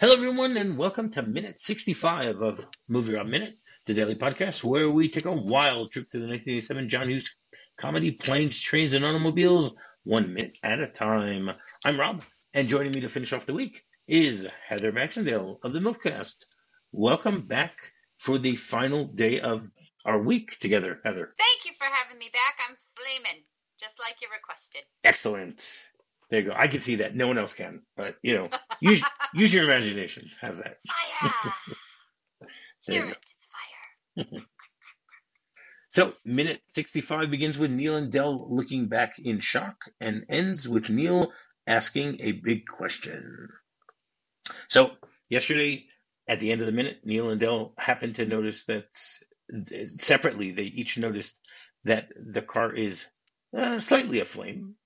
Hello, everyone, and welcome to minute 65 of Movie Rob Minute, the daily podcast where we take a wild trip through the 1987 John Hughes comedy Planes, Trains, and Automobiles, one minute at a time. I'm Rob, and joining me to finish off the week is Heather Baxendale of the MILFCast. Welcome back for the final day of our week together, Heather. Thank you for having me back. I'm flaming, just like you requested. Excellent. There you go. I can see that. No one else can, but you know, use use your imaginations. How's that? Fire! There you Hear it, it's fire. So, minute 65 begins with Neal and Del looking back in shock and ends with Neal asking a big question. So, yesterday, at the end of the minute, Neal and Del happened to notice that separately, they each noticed that the car is uh, slightly aflame.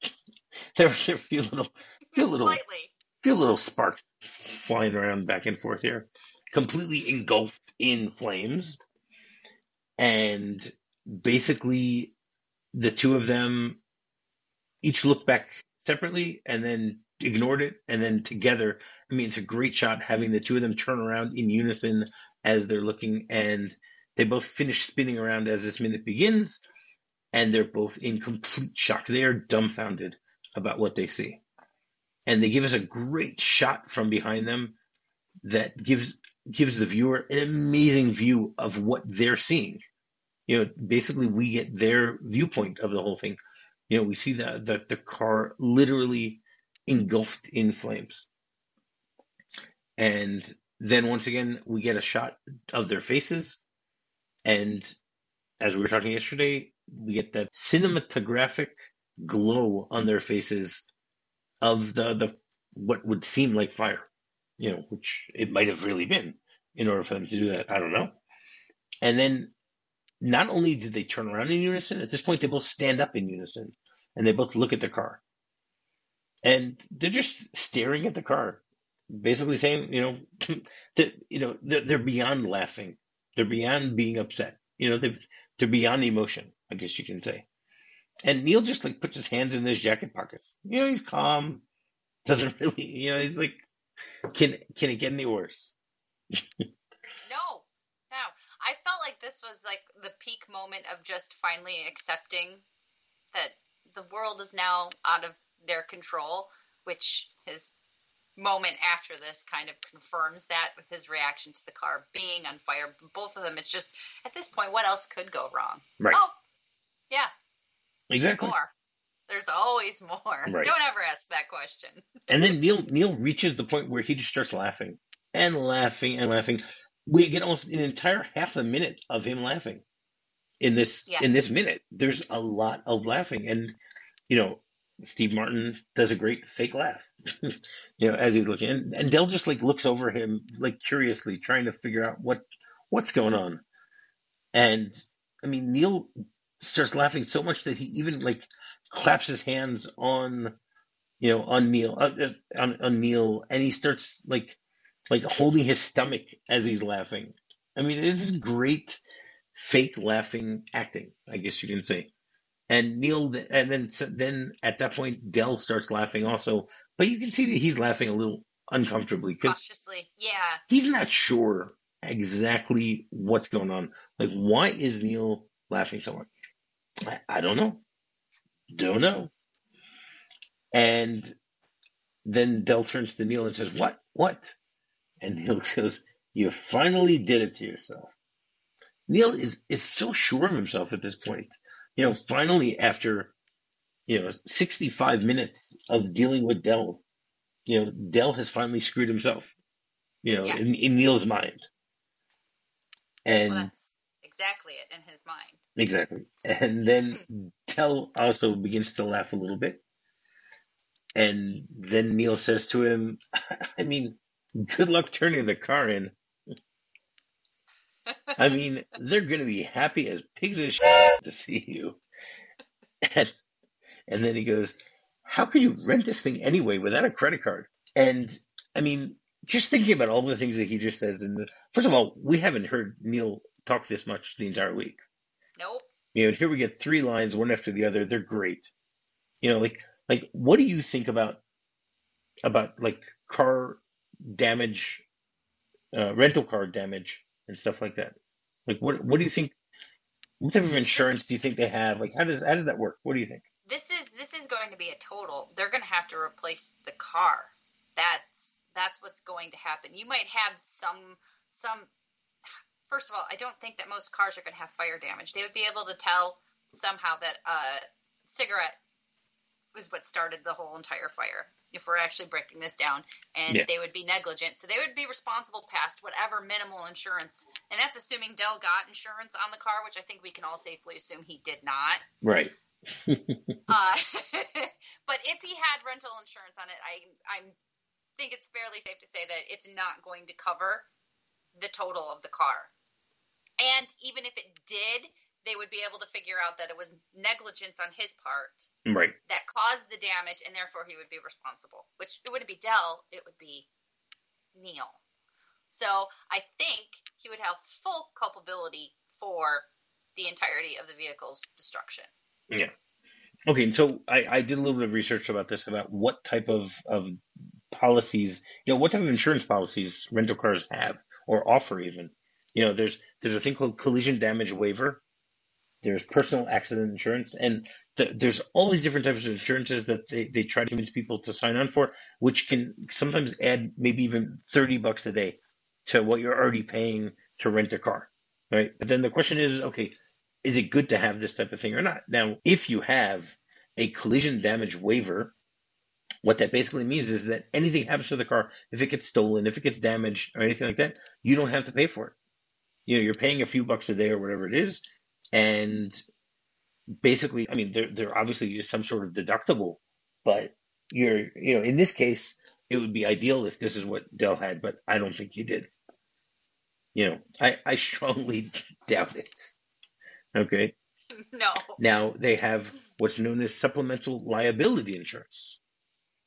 There were a few little, few little Slightly. few little sparks flying around back and forth here, completely engulfed in flames. And basically, the two of them each looked back separately and then ignored it. And then together, I mean, it's a great shot having the two of them turn around in unison as they're looking. And they both finish spinning around as this minute begins. And they're both in complete shock. They are dumbfounded about what they see and they give us a great shot from behind them that gives gives the viewer an amazing view of what they're seeing. You know, basically we get their viewpoint of the whole thing. You know, we see that the, the car literally engulfed in flames. And then once again we get a shot of their faces and as we were talking yesterday, we get that cinematographic glow on their faces of the the what would seem like fire, you know, which it might have really been in order for them to do that. I don't know. And then not only did they turn around in unison, at this point they both stand up in unison and they both look at the car. And they're just staring at the car, basically saying, you know, that you know, they're, they're beyond laughing. They're beyond being upset. You know, they're, they're beyond emotion, I guess you can say. And Neal just like puts his hands in his jacket pockets. You know, he's calm. Doesn't really, you know, he's like, can can it get any worse? No, no. I felt like this was like the peak moment of just finally accepting that the world is now out of their control, which his moment after this kind of confirms that with his reaction to the car being on fire. Both of them, it's just at this point, what else could go wrong? Right. Oh, yeah, Exactly. more. There's always more. Right. Don't ever ask that question. And then Neal Neal reaches the point where he just starts laughing and laughing and laughing. We get almost an entire half a minute of him laughing in this Yes. in this minute. There's a lot of laughing, and you know Steve Martin does a great fake laugh. you know, as he's looking, and, and Del just like looks over him like curiously, trying to figure out what what's going on. And I mean, Neal starts laughing so much that he even like claps his hands on you know, on Neal, uh, uh, on, on Neal, and he starts like, like holding his stomach as he's laughing. I mean, this is great fake laughing acting, I guess you can say. And Neal, and then, so then at that point, Del starts laughing also, but you can see that he's laughing a little uncomfortably because Cautiously. Yeah. he's not sure exactly what's going on. Like, why is Neal laughing so much? I, I don't know. Don't know. And then Del turns to Neal and says, What? What? And Neal goes, You finally did it to yourself. Neal is, is so sure of himself at this point. You know, finally, after, you know, 65 minutes of dealing with Del, you know, Del has finally screwed himself, you know, in, Yes. in Neal's mind. And Well, that's exactly it in his mind. Exactly. And then hmm. Del also begins to laugh a little bit. And then Neal says to him, I mean, good luck turning the car in. I mean, they're going to be happy as pigs in shit to see you. And, and then he goes, How could you rent this thing anyway without a credit card? And I mean, just thinking about all the things that he just says. And first of all, we haven't heard Neal talk this much the entire week. Nope. You know, here we get three lines, one after the other. They're great. You know, like like what do you think about about like car damage uh, rental car damage and stuff like that. Like, what what do you think? What type of insurance do you think they have? Like, how does how does that work? What do you think? This is this is going to be a total. They're going to have to replace the car. That's that's what's going to happen. You might have some some. First of all, I don't think that most cars are going to have fire damage. They would be able to tell somehow that a cigarette was what started the whole entire fire if we're actually breaking this down and Yeah. they would be negligent so they would be responsible past whatever minimal insurance and that's assuming Del got insurance on the car which i think we can all safely assume he did not Right. uh, but if he had rental insurance on it i i think it's fairly safe to say that it's not going to cover the total of the car and even if it did they would be able to figure out that it was negligence on his part Right. that caused the damage, and therefore he would be responsible. Which it wouldn't be Del, it would be Neal. So I think he would have full culpability for the entirety of the vehicle's destruction. Yeah. Okay, so I, I did a little bit of research about this about what type of, of policies, you know, what type of insurance policies rental cars have or offer even. You know, there's there's a thing called collision damage waiver. There's personal accident insurance, and th there's all these different types of insurances that they, they try to convince people to sign on for, which can sometimes add maybe even 30 bucks a day to what you're already paying to rent a car, right? But then the question is, okay, is it good to have this type of thing or not? Now, if you have a collision damage waiver, what that basically means is that anything happens to the car, if it gets stolen, if it gets damaged or anything like that, you don't have to pay for it. You know, you're paying a few bucks a day or whatever it is, and basically, I mean, there there obviously is some sort of deductible, but you're you know, in this case, it would be ideal if this is what Del had, but I don't think he did. You know, I I strongly doubt it. Okay. no. Now they have what's known as supplemental liability insurance.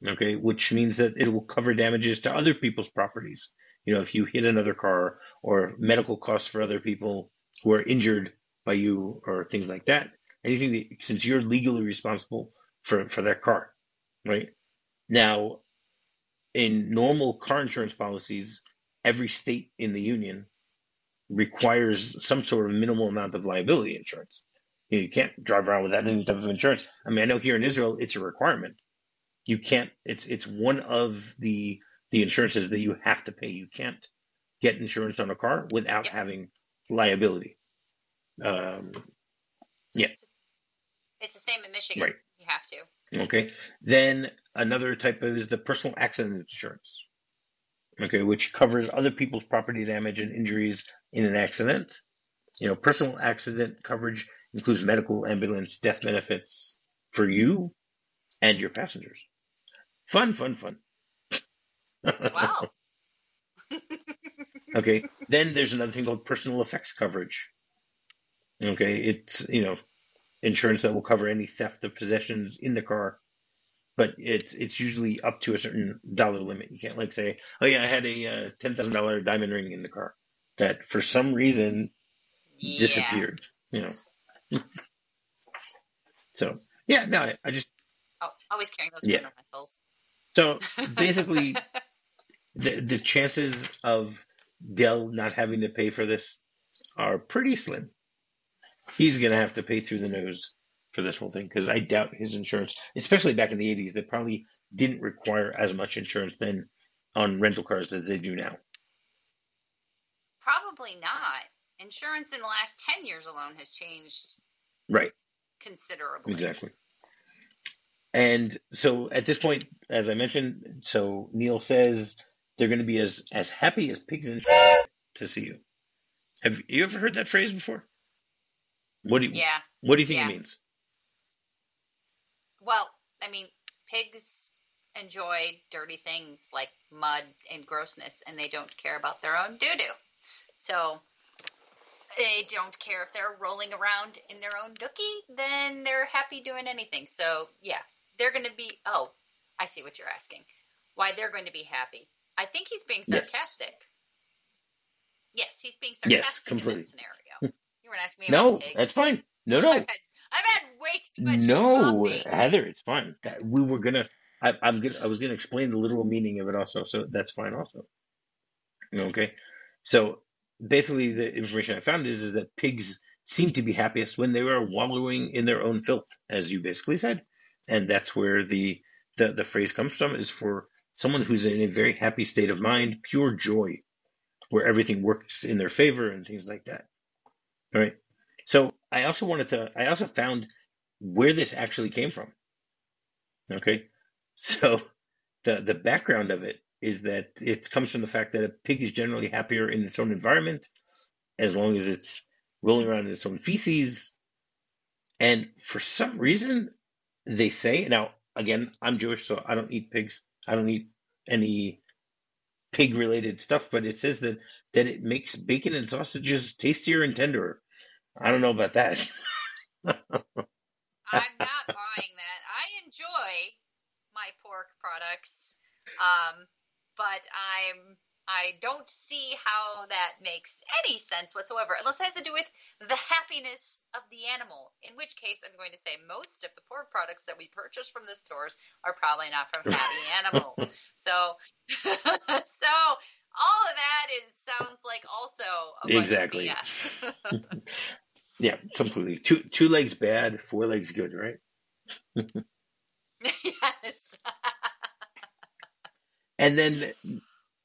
Okay, which means that it will cover damages to other people's properties. You know, if you hit another car or medical costs for other people who are injured by you or things like that. Anything that since you're legally responsible for, for that car, right? Now, in normal car insurance policies, every state in the union requires some sort of minimal amount of liability insurance. You, know, you can't drive around without any type of insurance. I mean, I know here in Israel it's a requirement. You can't. It's it's one of the the insurance is that you have to pay. You can't get insurance on a car without Yep. having liability. Um, It's the same in Michigan. Right. You have to. Okay. Then another type is the personal accident insurance. Okay, which covers other people's property damage and injuries in an accident. You know, personal accident coverage includes medical, ambulance, death benefits for you and your passengers. Fun, fun, fun. Wow. Okay. Then there's another thing called personal effects coverage. Okay. It's, you know, insurance that will cover any theft of possessions in the car, but it's, it's usually up to a certain dollar limit. You can't like say, oh yeah, I had a uh, $10,000 diamond ring in the car that for some reason yeah. disappeared, you know. so yeah, no, I, I just, Oh, always carrying those Yeah. fundamentals. so basically the, the chances of Del not having to pay for this are pretty slim. He's going to have to pay through the nose for this whole thing because I doubt his insurance, especially back in the 80s, they probably didn't require as much insurance then on rental cars as they do now. Probably not. Insurance in the last 10 years alone has changed Right, considerably. exactly. And so at this point, as I mentioned, so Neal says they're going to be as, as happy as pigs in shit to see you. Have you ever heard that phrase before? What do you, Yeah. what do you think Yeah. it means? Well, I mean, pigs enjoy dirty things like mud and grossness, and they don't care about their own doo doo. So they don't care if they're rolling around in their own dookie, then they're happy doing anything. So, yeah, they're going to be. Oh, I see what you're asking. Why they're going to be happy. I think he's being sarcastic. Yes, he's being Yes, sarcastic in completely. that scenario. Hmm. You weren't asking me No, about pigs. No, that's fine. No, no, I've had, I've had way too much no, coffee. Heather, it's fine. We were gonna, I, I'm gonna, I was gonna explain the literal meaning of it also, so that's fine also. Okay, So basically, the information I found is, is that pigs seem to be happiest when they are wallowing in their own filth, as you basically said, and that's where the the, the phrase comes from is for someone who's in a very happy state of mind, pure joy, where everything works in their favor and things like that. All right. So I also wanted to, I also found where this actually came from. Okay. So the, the background of it is that it comes from the fact that a pig is generally happier in its own environment as long as it's rolling around in its own feces. And for some reason, they say, now, again, I'm Jewish, so I don't eat pigs. I don't eat any pig related stuff, but it says that, that it makes bacon and sausages tastier and tenderer. I don't know about that. I'm not buying that. I enjoy my pork products, um, but I'm I don't see how that makes any sense whatsoever, unless it has to do with the happiness of the animal. In which case, I'm going to say most of the pork products that we purchase from the stores are probably not from happy animals. So, so all of that is sounds like also a exactly. Yeah, completely. Two two legs bad, four legs good, right? yes. and then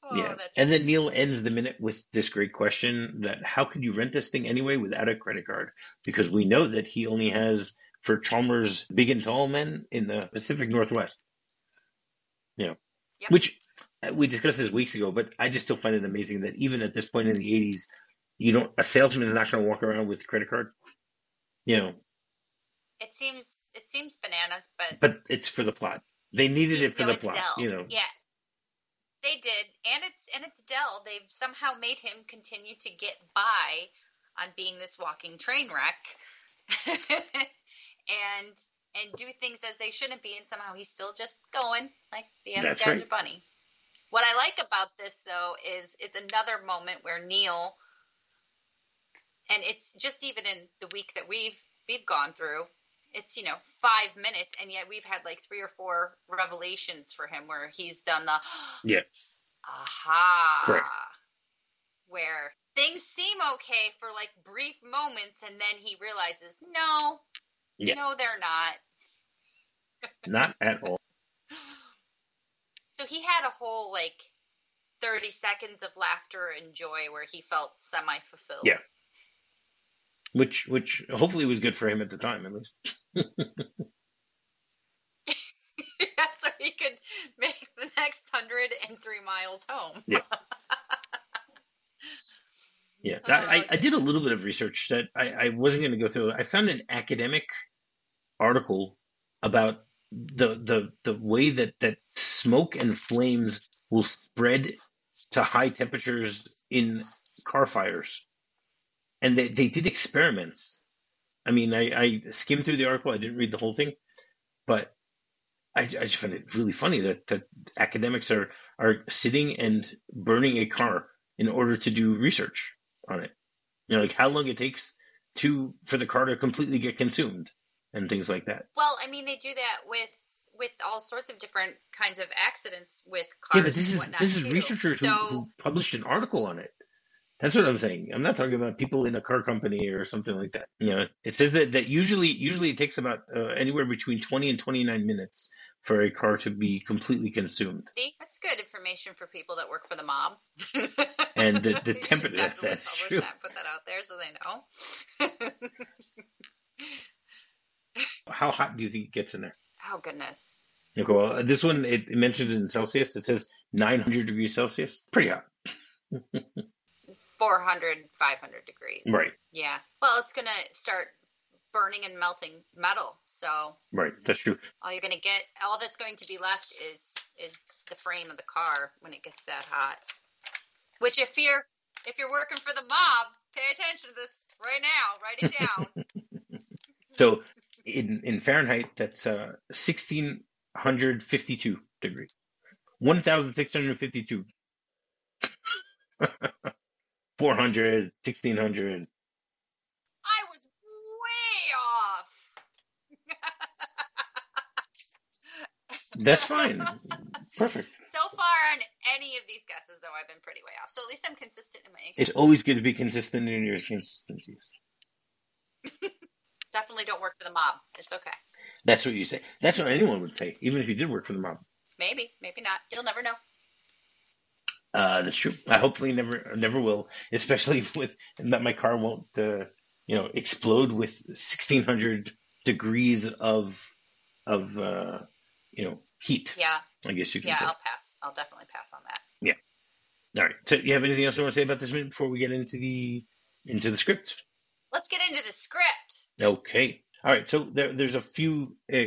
Oh, yeah. And then Neal ends the minute with this great question that how could you rent this thing anyway without a credit card? Because we know that he only has for Chalmers big and tall men in the Pacific Northwest. You know, Yep. which uh, we discussed this weeks ago, but I just still find it amazing that even at this point in the 80s, you don't, a salesman is not going to walk around with a credit card. You know, it seems it seems bananas, but but it's for the plot. They needed it for no, the plot, you know. Yeah, they did, and it's and it's Del. They've somehow made him continue to get by on being this walking train wreck, and and do things as they shouldn't be, and somehow he's still just going like the other That's guys right. are bunny. What I like about this though is it's another moment where Neal, and it's just even in the week that we've we've gone through, it's you know five minutes, and yet we've had like three or four revelations for him where he's done the Yeah. aha, Correct. where things seem okay for like brief moments, and then he realizes no, Yeah. no, they're not. Not at all. So he had a whole like 30 seconds of laughter and joy where he felt semi fulfilled. Yeah. Which, which hopefully was good for him at the time, at least. yeah, so he could make the next 103 miles home. Yeah. Yeah, that, I, I did a little bit of research that I, I wasn't going to go through. I found an academic article about the the the way that that smoke and flames will spread to high temperatures in car fires, and they they did experiments. I mean, I, I skimmed through the article. I didn't read the whole thing, but I, I just find it really funny that that academics are are sitting and burning a car in order to do research on it. You know, like how long it takes to for the car to completely get consumed and things like that. Well, I mean, they do that with with all sorts of different kinds of accidents with cars yeah, but this and is this is too. researchers so, who, who published an article on it. That's what I'm saying. I'm not talking about people in a car company or something like that. You know, it says that that usually usually it takes about uh, anywhere between 20 and 29 minutes for a car to be completely consumed. See, that's good information for people that work for the mob. And the- the You should temper- that- definitely that's true. that, put that out there so they know. How hot do you think it gets in there? oh goodness. Okay, well, this one it, it mentions in Celsius. It says 900 degrees Celsius. Pretty hot, 400, 500 degrees. right? Yeah. Well, it's going to start burning and melting metal. So Right. That's true. all you're going to get, all that's going to be left is is the frame of the car when it gets that hot. Which, if you're if you're working for the mob, pay attention to this right now. Write it down. So in in Fahrenheit, that's uh, 1652 degrees. 1652. 400, 1600. I was way off. That's fine. Perfect. So far on any of these guesses, though, I've been pretty way off. So at least I'm consistent in my. It's always good to be consistent in your consistencies. Definitely don't work for the mob. It's okay. That's what you say. That's what anyone would say, even if you did work for the mob. Maybe, maybe not. You'll never know. Uh, that's true. I hopefully never, never will. Especially with that my car won't, uh, you know, explode with sixteen hundred degrees of, of, uh, you know, heat. Yeah. I guess you can Yeah, say. I'll pass. I'll definitely pass on that. Yeah. All right. So, you have anything else you want to say about this minute before we get into the into the script? Let's get into the script. Okay. All right. So there, there's a few uh,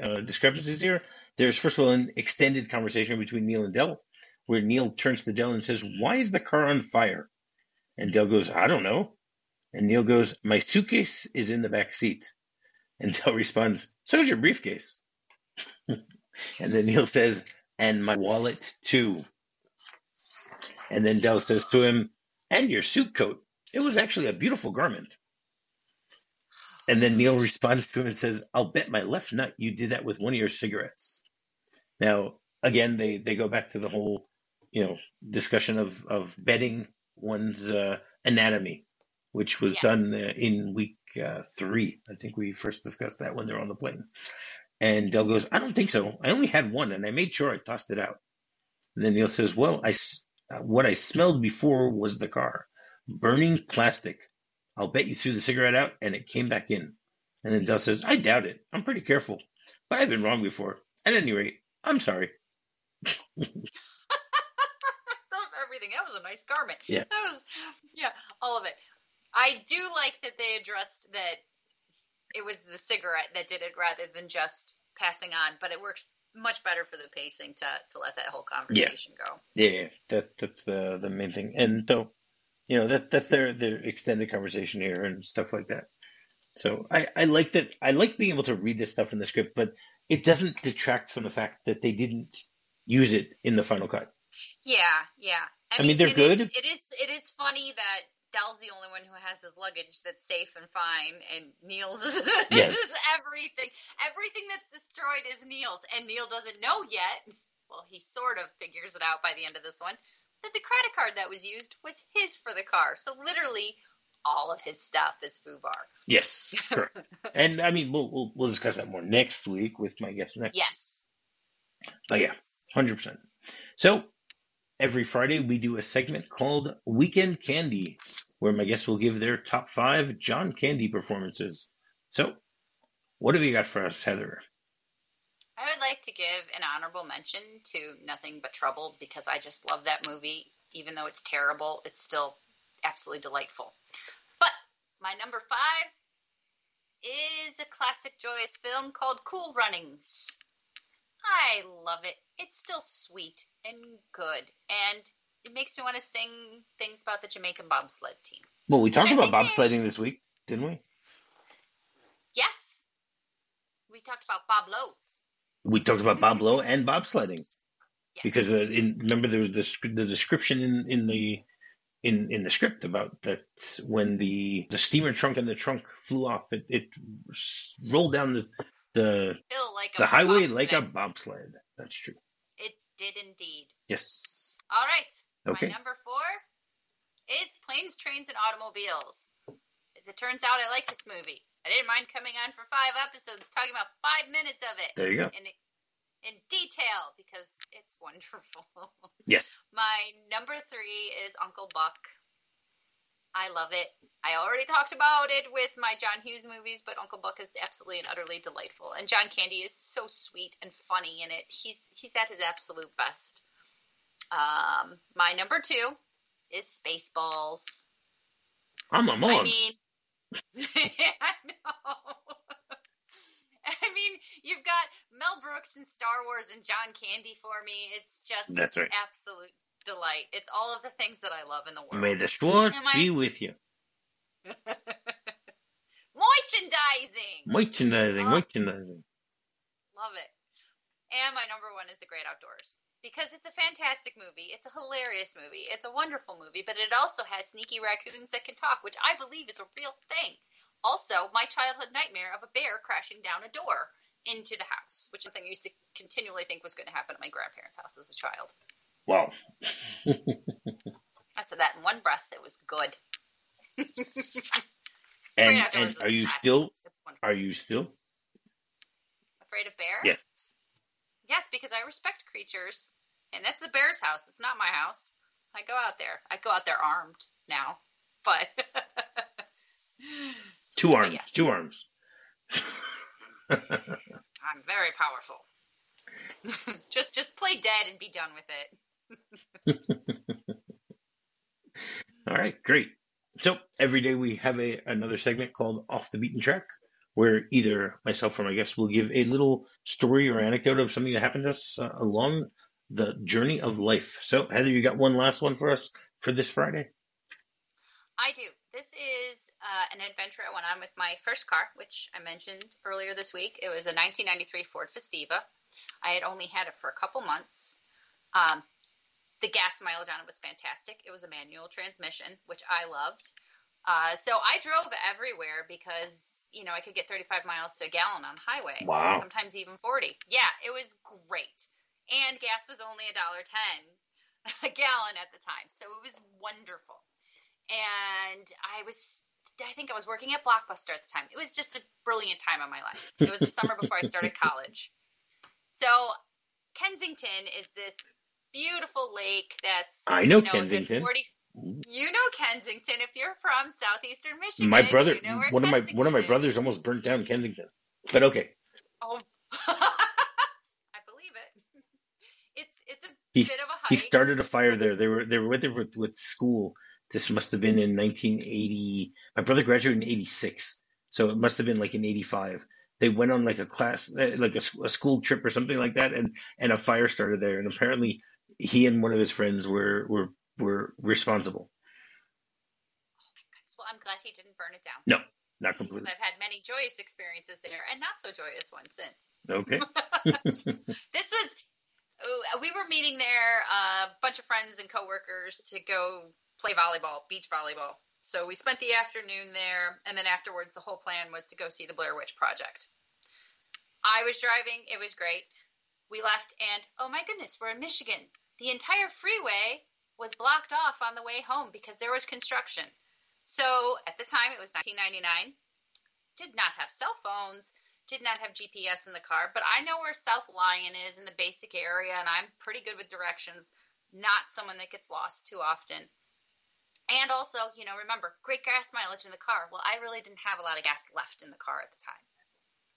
uh, discrepancies here. There's first of all an extended conversation between Neal and Del, where Neal turns to Del and says, "Why is the car on fire?" And Del goes, "I don't know." And Neal goes, "My suitcase is in the back seat." And Del responds, "So is your briefcase." and then Neal says, "And my wallet too." And then Del says to him, "And your suit coat. It was actually a beautiful garment." And then Neal responds to him and says, I'll bet my left nut you did that with one of your cigarettes. Now, again, they, they go back to the whole, you know, discussion of, of betting one's uh, anatomy, which was Yes. done uh, in week uh, three. I think we first discussed that when they're on the plane. And Del goes, I don't think so. I only had one and I made sure I tossed it out. And then Neal says, well, I, uh, what I smelled before was the car. Burning plastic. I'll bet you threw the cigarette out and it came back in. And then Del says, I doubt it. I'm pretty careful. But I've been wrong before. At any rate, I'm sorry. Love everything. That was a nice garment. Yeah. That was, yeah, all of it. I do like that they addressed that it was the cigarette that did it rather than just passing on, but it works much better for the pacing to to let that whole conversation go. Yeah, yeah, that that's the the main thing. And so, you know, that that's their their extended conversation here and stuff like that. So I I like that I like being able to read this stuff in the script, but it doesn't detract from the fact that they didn't use it in the final cut. Yeah, yeah. I mean, they're it good. is- it is it is funny that Del's the only one who has his luggage that's safe and fine, and Neal's is Yes. everything. Everything that's destroyed is Neal's, and Neal doesn't know yet. Well, he sort of figures it out by the end of this one that the credit card that was used was his for the car. So literally, all of his stuff is Fubar. Yes, correct. and I mean, we'll, we'll we'll discuss that more next week with my guest next. Yes. But yeah, hundred percent. So every Friday we do a segment called Weekend Candy, where my guests will give their top five John Candy performances. So, what have you got for us, Heather? I would like to give an honorable mention to Nothing But Trouble because I just love that movie. Even though it's terrible, it's still absolutely delightful. But my number five is a classic joyous film called Cool Runnings. I love it. It's still sweet and good, and it makes me want to sing things about the Jamaican bobsled team. Well, we talked about bobsledding this week, didn't we? Yes, we talked about Bob Lowe. We talked about Bob Lowe and bobsledding Yes. because uh, in, remember there was the, the description in, in the in in the script about that when the the steamer trunk and the trunk flew off, it, it rolled down the the, like the highway like a bobsled. bobsled. That's true. It did indeed. Yes. All right. Okay. My number four is Planes, Trains, and Automobiles. As it turns out, I like this movie. I didn't mind coming on for five episodes talking about five minutes of it There you go. in in detail because it's wonderful. Yes. My number three is Uncle Buck. I love it. I already talked about it with my John Hughes movies, but Uncle Buck is absolutely and utterly delightful. And John Candy is so sweet and funny in it. He's he's at his absolute best. Um, my number two is Spaceballs. I'm I'm I on. mean, I know. I mean, you've got Mel Brooks and Star Wars and John Candy for me. It's just That's right. absolute delight. It's all of the things that I love in the world. May the Am I- be with you. Merchandising. Merchandising, Ah. merchandising. Love it. And my number one is The Great Outdoors. Because it's a fantastic movie. It's a hilarious movie. It's a wonderful movie, but it also has sneaky raccoons that can talk, which I believe is a real thing. Also, my childhood nightmare of a bear crashing down a door into the house, which is something I used to continually think was going to happen at my grandparents' house as a child. Wow. I said that in one breath. It was good. And, and are you still are you still? Afraid of bear? Yes. Yes, because I respect creatures, and that's the bear's house. It's not my house. I go out there. I go out there armed now, but Two arms. yes. Two arms. I'm very powerful. just just play dead and be done with it. All right, great. So every day we have a another segment called Off the Beaten Track, where either myself or my guest will give a little story or anecdote of something that happened to us uh, along the journey of life. So Heather, you got one last one for us for this Friday? I do. This is uh, an adventure I went on with my first car, which I mentioned earlier this week. It was a 1993 Ford Festiva. I had only had it for a couple months. Um, the gas mileage on it was fantastic. It was a manual transmission, which I loved. Uh, so I drove everywhere because you know I could get 35 miles to a gallon on highway. Wow. Sometimes even 40. Yeah, it was great. And gas was only a dollar ten a gallon at the time, so it was wonderful. And I was, I think I was working at Blockbuster at the time. It was just a brilliant time of my life. It was the summer before I started college. So Kensington is this beautiful lake that's I know you know, Kensington. 40 you know Kensington if you're from southeastern Michigan. My brother, you know where one of my one of my brothers almost burnt down Kensington. But okay, Oh, I believe it. It's it's a He- bit of a hike. he started a fire there. They were they were with with, with school. This must have been in 1980. My brother graduated in 86, so it must have been like in 85. They went on like a class, eh, like a school trip or something like that, and and a fire started there. And apparently, he and one of his friends were were were responsible. well, I'm glad he didn't burn it down No, Not because completely. I've had many joyous experiences there and not so joyous ones since. Okay. This was uh, we were meeting there, a bunch of friends and coworkers to go play volleyball, beach volleyball. So we spent the afternoon there, and then afterwards, the whole plan was to go see the Blair Witch Project. I was driving; it was great. We left, and oh my goodness, we're in Michigan. The entire freeway was blocked off on the way home because there was construction. So at the time, it was 1999. Did not have cell phones did not have GPS in the car, but I know where South Lyon is in the basic area, and I'm pretty good with directions. Not someone that gets lost too often. And also, you know, remember, great gas mileage in the car. Well, I really didn't have a lot of gas left in the car at the time.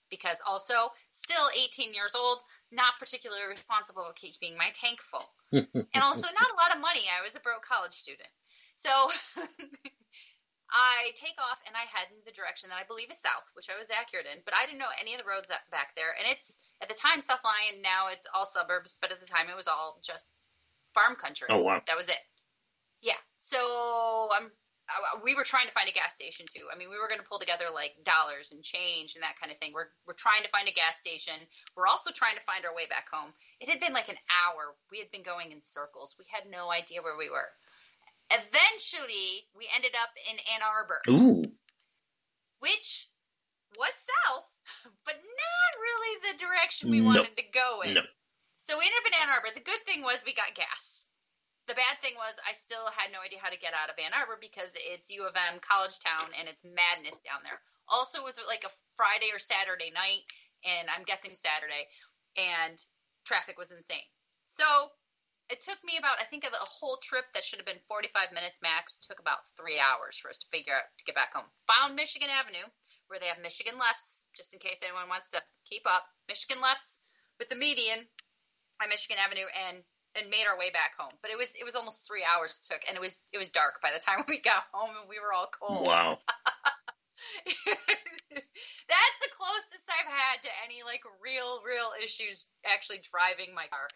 Because also, still 18 years old, not particularly responsible for keeping my tank full. and also, not a lot of money. I was a broke college student. So I take off and I head in the direction that I believe is south, which I was accurate in, but I didn't know any of the roads up back there. And it's at the time South Lyon, now it's all suburbs, but at the time it was all just farm country. Oh wow. That was it. Yeah. So I'm. We were trying to find a gas station too. I mean, we were going to pull together like dollars and change and that kind of thing. We're we're trying to find a gas station. We're also trying to find our way back home. It had been like an hour. We had been going in circles. We had no idea where we were. Eventually, we ended up in Ann Arbor, Ooh. which was south, but not really the direction we No. wanted to go in. No. So we ended up in Ann Arbor. The good thing was we got gas. The bad thing was I still had no idea how to get out of Ann Arbor because it's U of M college town and it's madness down there. Also, it was like a Friday or Saturday night, and I'm guessing Saturday, and traffic was insane. So it took me about I think the whole trip that should have been 45 minutes max took about three hours for us to figure out to get back home. Found Michigan Avenue where they have Michigan lefts, just in case anyone wants to keep up. Michigan lefts with the median on Michigan Avenue and and made our way back home. But it was it was almost three hours it took, and it was it was dark by the time we got home, and we were all cold. Wow. That's the closest I've had to any like real, real issues actually driving my car.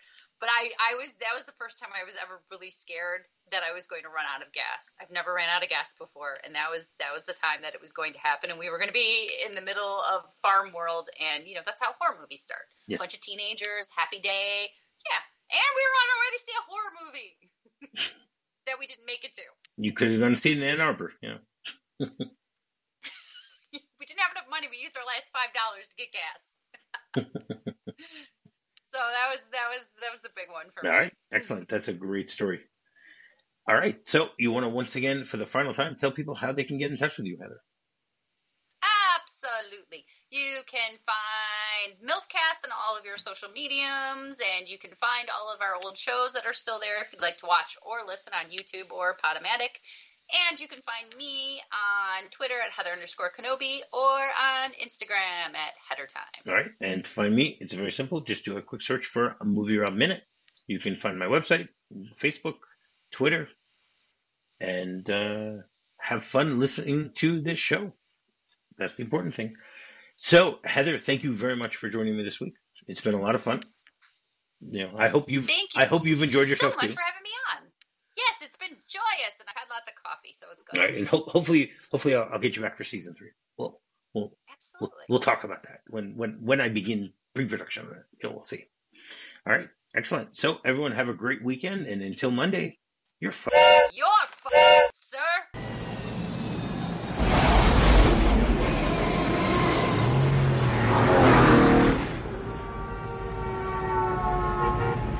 But I, I was that was the first time I was ever really scared that I was going to run out of gas. I've never ran out of gas before, and that was that was the time that it was going to happen, and we were going to be in the middle of farm world, and you know that's how horror movies start. Yeah. Bunch of teenagers, happy day, yeah, and we were on our way to see a horror movie that we didn't make it to. You could have gone to see it in Ann Arbor. Yeah. we didn't have enough money. We used our last five dollars to get gas. So that was that was that was the big one for All me. All right, excellent. That's a great story. All right, so you want to once again, for the final time, tell people how they can get in touch with you, Heather. Absolutely. You can find MILFcast on all of your social mediums, and you can find all of our old shows that are still there if you'd like to watch or listen on YouTube or Podomatic. And you can find me on Twitter at Heather underscore Kenobi or on Instagram at Heather Time. All right, and to find me, it's very simple. Just do a quick search for a movie rob minute. You can find my website, Facebook, Twitter, and uh, have fun listening to this show. That's the important thing. So, Heather, thank you very much for joining me this week. It's been a lot of fun. You know, I hope you've Thank you I hope you've enjoyed yourself so much too. for having me on. Yes, it's been joyous, and I've had lots of coffee, so it's good. All right, and ho- hopefully, hopefully, I'll, I'll get you back for season three. We'll we'll we'll, Absolutely. we'll talk about that when when when I begin pre-production. You know, we'll see. All right, excellent. So, everyone, have a great weekend, and until Monday, you're fine.